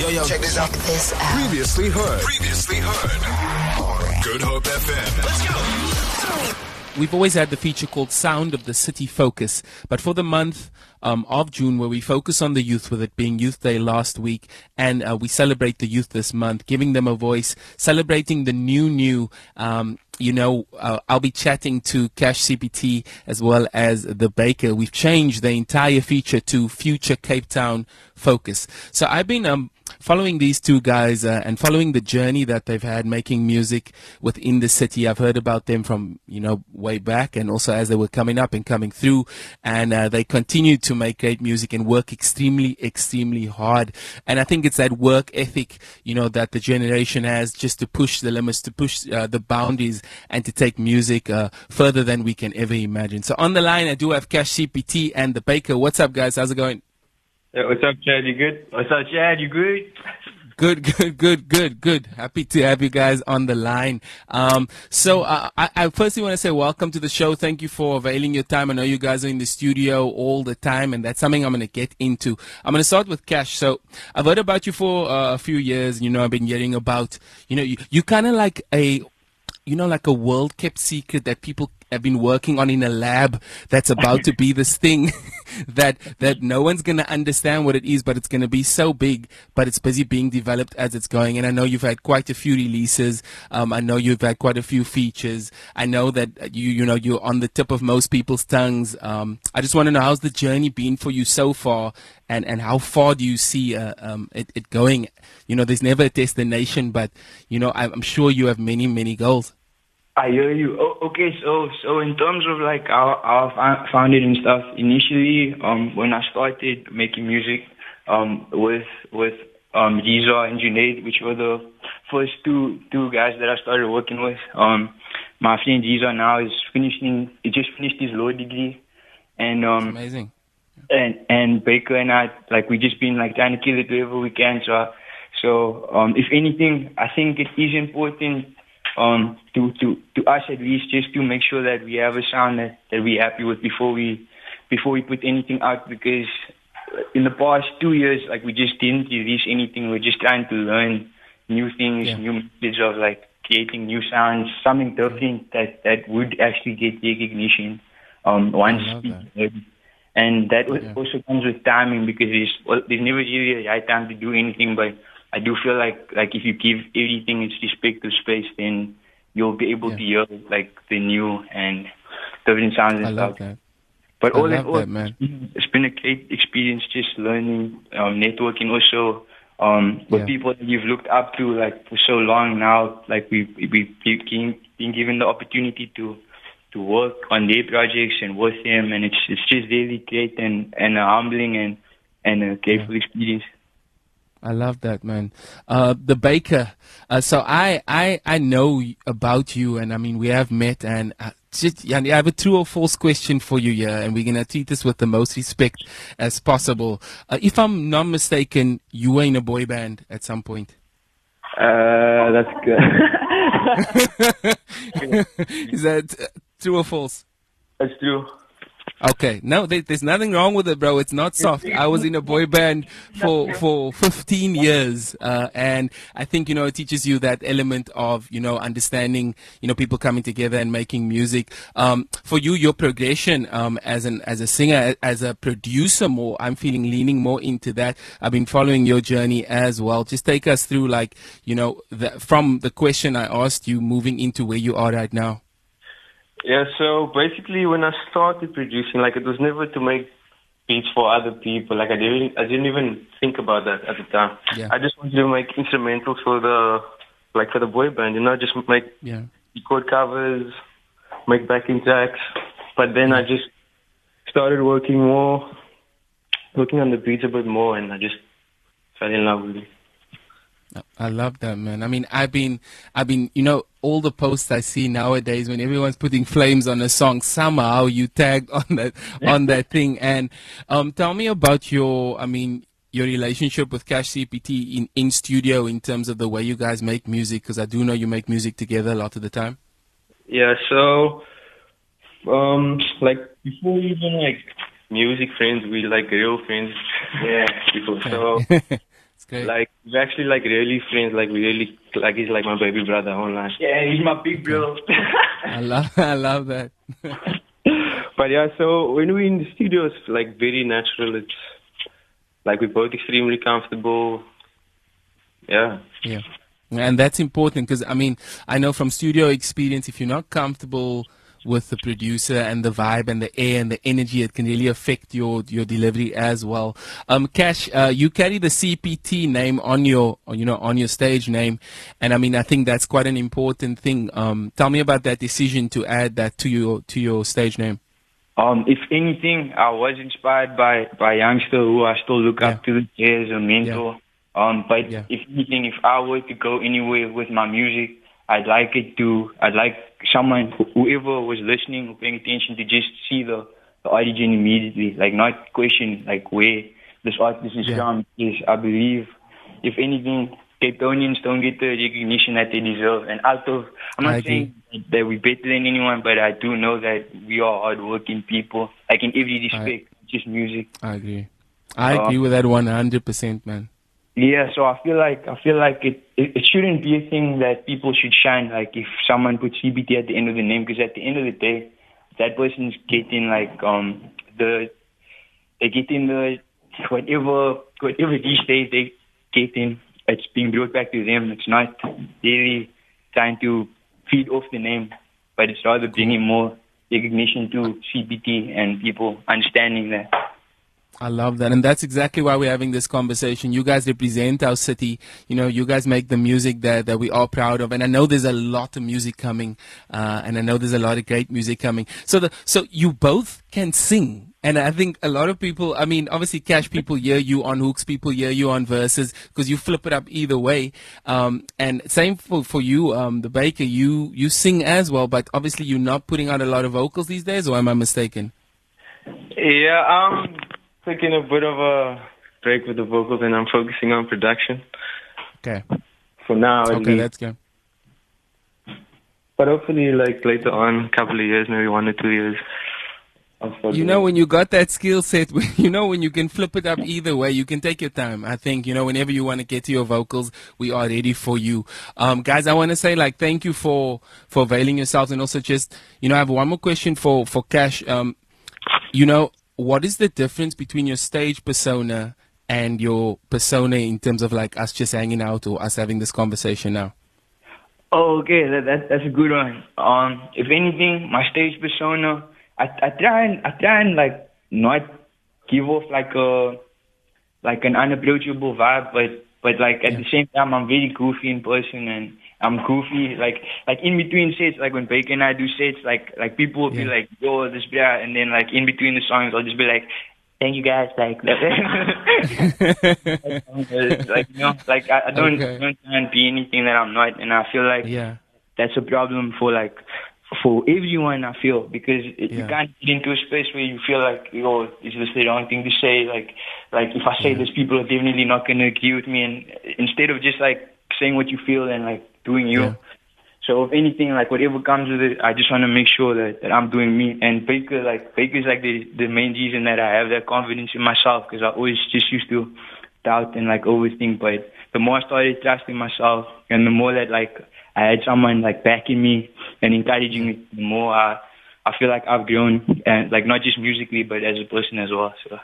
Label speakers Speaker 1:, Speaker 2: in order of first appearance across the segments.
Speaker 1: Yo, yo, check this out.
Speaker 2: This out.
Speaker 3: Previously heard.
Speaker 1: Previously heard. Good Hope FM. Let's go.
Speaker 4: We've always had the feature called Sound of the City Focus, but for the month um, of June, where we focus on the youth, with it being Youth Day last week, and uh, we celebrate the youth this month, giving them a voice, celebrating the new, new. Um, you know, uh, I'll be chatting to KashCPT as well as the Baker. We've changed the entire feature to Future Cape Town Focus. So I've been um, following these two guys uh, and following the journey that they've had making music within the city. I've heard about them from you know way back, and also as they were coming up and coming through, and uh, they continue to make great music and work extremely, extremely hard. And I think it's that work ethic, you know, that the generation has just to push the limits, to push uh, the boundaries, and to take music uh, further than we can ever imagine. So on the line, I do have KashCPT and the Baker. What's up, guys? How's it going?
Speaker 5: What's up, Chad? You good?
Speaker 6: What's up, Chad? You good?
Speaker 4: Good, good, good, good, good. Happy to have you guys on the line. Um, so uh, I, I firstly want to say welcome to the show. Thank you for availing your time. I know you guys are in the studio all the time, and that's something I'm going to get into. I'm going to start with Kash. So I've heard about you for uh, a few years. You know, I've been hearing about, you know, you, you kind of like a, you know, like a world kept secret that people have been working on in a lab that's about to be this thing that that no one's going to understand what it is, but it's going to be so big. But it's busy being developed as it's going. And I know you've had quite a few releases. Um, I know you've had quite a few features. I know that you you know you're on the tip of most people's tongues. Um, I just want to know how's the journey been for you so far, and and how far do you see uh, um, it, it going? You know, there's never a destination, but you know I'm sure you have many many goals.
Speaker 5: I hear you. Oh, okay, so so in terms of like how, how I found it and stuff, initially, um, when I started making music, um, with with um Giza and Junaid, which were the first two two guys that I started working with. Um, my friend Giza now is finishing. He just finished his law degree, and um,
Speaker 4: amazing.
Speaker 5: And and Baker and I like we just been like trying to kill it wherever we can. So so um, if anything, I think it is important um, to, to, to us at least, just to make sure that we have a sound that, that we're happy with before we, before we put anything out because in the past two years, like we just didn't release anything. We're just trying to learn new things, yeah. new methods of like creating new sounds, something different that, that would actually get recognition, um, once that. and that yeah. also comes with timing because there's, well, there's never really a right time to do anything, but I do feel like like if you give everything its respective space, then you'll be able
Speaker 4: Yeah.
Speaker 5: to hear like the new and different sounds and
Speaker 4: I love
Speaker 5: stuff.
Speaker 4: that.
Speaker 5: But
Speaker 4: I
Speaker 5: all in all,
Speaker 4: that, man.
Speaker 5: it's been a great experience just learning, um, networking also um, with
Speaker 4: Yeah.
Speaker 5: people that you've looked up to like for so long now. Like we we we've been, given the opportunity to to work on their projects and with them, and it's it's just really great and and a humbling and and a grateful experience.
Speaker 4: I love that, man. Uh, the baker. Uh, so I, I, I know about you, and I mean we have met, and uh, just, yeah, I have a true or false question for you here, and we're gonna treat this with the most respect as possible. Uh, if I'm not mistaken, you were in a boy band at some point.
Speaker 5: Uh, that's good.
Speaker 4: Is that uh, true or false?
Speaker 5: that's true.
Speaker 4: Okay, no, there, there's nothing wrong with it, bro. It's not soft. I was in a boy band for for 15 years, uh, and I think you know it teaches you that element of you know understanding, you know, people coming together and making music. Um, for you, your progression um, as an as a singer, as a producer, more. I'm feeling leaning more into that. I've been following your journey as well. Just take us through, like you know, the, from the question I asked you, moving into where you are right now.
Speaker 6: Yeah, so basically when I started producing, like it was never to make beats for other people. Like I didn't, I didn't even think about that at the time.
Speaker 4: Yeah.
Speaker 6: I just wanted to make instrumentals for the, like for the boy band, you know, just make
Speaker 4: Yeah.
Speaker 6: record covers, make backing tracks. But then I just started working more, working on the beats a bit more, and I just fell in love with it.
Speaker 4: I love that, man. I mean, I've been, I've been, you know, all the posts I see nowadays when everyone's putting flames on a song, somehow you tag on that, on that thing. And, um, tell me about your, I mean, your relationship with KashCPT in, in studio in terms of the way you guys make music, because I do know you make music together a lot of the time.
Speaker 6: Yeah, so um like before even like music friends, we like real friends. Yeah, people. So
Speaker 4: great.
Speaker 6: Like we're actually like really friends. Like we really like he's like my baby brother online.
Speaker 5: Yeah, he's my big bro.
Speaker 4: I love, I love that.
Speaker 6: But yeah, so when we're in the studio, it's like very natural. It's like we're both extremely comfortable. Yeah.
Speaker 4: Yeah. And that's important because, I mean, I know from studio experience, if you're not comfortable with the producer and the vibe and the air and the energy, it can really affect your, your delivery as well. Um, Kash, uh, you carry the CPT name on your, you know, on your stage name. And I mean, I think that's quite an important thing. Um, tell me about that decision to add that to your, to your stage name.
Speaker 5: Um, if anything, I was inspired by by Youngsta who I still look up to as a mentor. Um, but
Speaker 4: Yeah.
Speaker 5: if anything, if I were to go anywhere with my music, I'd like it to, I'd like someone, wh- whoever was listening or paying attention, to just see the, the origin immediately, like not question like where this artist is
Speaker 4: Yeah.
Speaker 5: from. Is I believe, if anything, Cape Townians don't get the recognition that they deserve. And out of, I'm
Speaker 4: I
Speaker 5: not
Speaker 4: agree.
Speaker 5: saying that we're better than anyone, but I do know that we are hardworking people, like in every respect, not just music.
Speaker 4: I agree. I
Speaker 5: Uh,
Speaker 4: agree with that 100%, man.
Speaker 5: Yeah, so I feel like I feel like it, it it shouldn't be a thing that people should shine. Like if someone puts CPT at the end of the name, because at the end of the day, that person's getting like um the they getting the whatever whatever these days they getting. It's being brought back to them. It's not really trying to feed off the name, but it's rather bringing more recognition to CPT and people understanding that.
Speaker 4: I love that. And that's exactly why we're having this conversation. You guys represent our city. You know, you guys make the music that, that we are proud of. And I know there's a lot of music coming. Uh, and I know there's a lot of great music coming. So the, so you both can sing. And I think a lot of people, I mean, obviously Kash people hear you on hooks, people hear you on verses because you flip it up either way. Um, and same for, for you, um, the baker, you, you sing as well, but obviously you're not putting out a lot of vocals these days or am I mistaken?
Speaker 6: Yeah, I'm taking a bit of a break with the vocals and I'm focusing on production
Speaker 4: Okay.
Speaker 6: for now.
Speaker 4: Okay. That's good.
Speaker 6: But hopefully, like later on, a couple of years, maybe one or two years.
Speaker 4: You know, when you got that skill set, you know, when you can flip it up either way, you can take your time. I think, you know, whenever you want to get to your vocals, we are ready for you. Um, guys, I want to say, like, thank you for, for availing yourselves. And also just, you know, I have one more question for, for Kash. Um, you know, what is the difference between your stage persona and your persona in terms of like us just hanging out or us having this conversation now?
Speaker 5: Oh, okay, that, that that's a good one. Um, if anything, my stage persona, I I try and I try and like not give off like a like an unapproachable vibe, but but like at the same time, I'm very goofy in person and I'm goofy like like in between sets, like when Baker and I do sets, like like people will be like, yo, this bruh, and then like in between the songs, I'll just be like. Thank you guys, like like you know, like I, I don't
Speaker 4: Okay.
Speaker 5: don't try and be anything that I'm not, and I feel like
Speaker 4: yeah.
Speaker 5: that's a problem for like for everyone I feel because it, you can't get into a space where you feel like yo is this the wrong thing to say like like if I say this people are definitely not gonna agree with me and instead of just like saying what you feel and like doing you
Speaker 4: Yeah.
Speaker 5: so if anything like whatever comes with it I just want to make sure that, that I'm doing me and Baker like Baker's like the the main reason that I have that confidence in myself because I always just used to doubt and like overthink but the more I started trusting myself and the more that like I had someone like backing me and encouraging me, the more I I feel like I've grown and like not just musically but as a person as well. So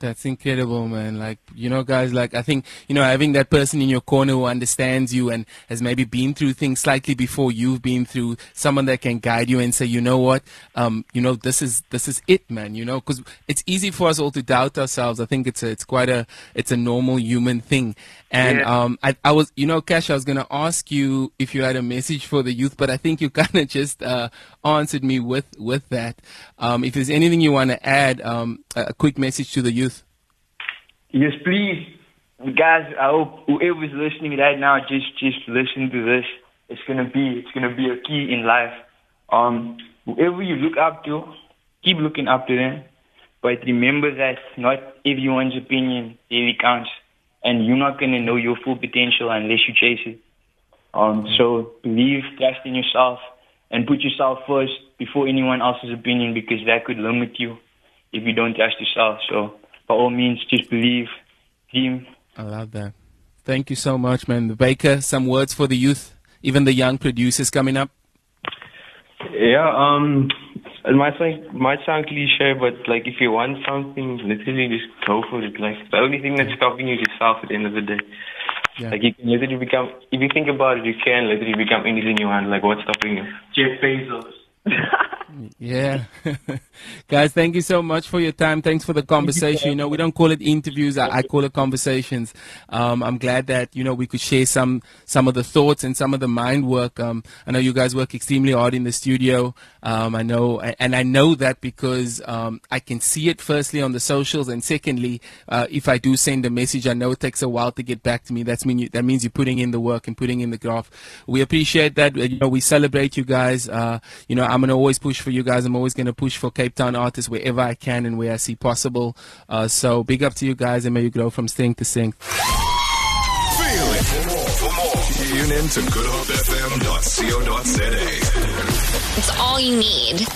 Speaker 4: That's incredible, man. Like, you know, guys, like, I think, you know, having that person in your corner who understands you and has maybe been through things slightly before you've been through, someone that can guide you and say, you know what, um, you know, this is, this is it, man, you know, because it's easy for us all to doubt ourselves. I think it's a, it's quite a, it's a normal human thing. And,
Speaker 5: Yeah.
Speaker 4: um, I, I was, you know, Kash, I was going to ask you if you had a message for the youth, but I think you kind of just, uh, answered me with, with that. Um, if there's anything you want to add, um, a quick message to the youth.
Speaker 5: Yes, please, guys. I hope whoever's listening right now, just just listen to this. It's gonna be it's gonna be a key in life. Um, whoever you look up to, keep looking up to them, but remember that not everyone's opinion really counts, and you're not gonna know your full potential unless you chase it. Um, so believe, trust in yourself, and put yourself first before anyone else's opinion because that could limit you if you don't trust yourself. So by all means, just believe, dream,
Speaker 4: I love that. Thank you so much, man. Baker, some words for the youth, even the young producers coming up.
Speaker 6: Yeah, um, it might sound, might sound cliche, but like if you want something, literally just go for it. Like the only thing that's stopping you is yourself at the end of the day.
Speaker 4: Yeah.
Speaker 6: Like you can literally become, if you think about it, you can literally become anything you want. Like what's stopping you? Jeff Bezos.
Speaker 4: Yeah. Guys, thank you so much for your time. Thanks for the conversation. You know, we don't call it interviews. I, I call it conversations. Um, I'm glad that, you know, we could share some, some of the thoughts and some of the mind work. Um, I know you guys work extremely hard in the studio. Um, I know, and I know that because, um, I can see it firstly on the socials. And secondly, uh, if I do send a message, I know it takes a while to get back to me. That's mean you, that means you're putting in the work and putting in the graph. We appreciate that. You know, we celebrate you guys. Uh, you know, I'm going to always push for you guys. I'm always going to push for Cape Town artists wherever I can and where I see possible. Uh, so big up to you guys and may you grow from strength to strength.
Speaker 1: Feel it. For more, for more, tune in to goodhopefm.co.za.
Speaker 2: It's all you need.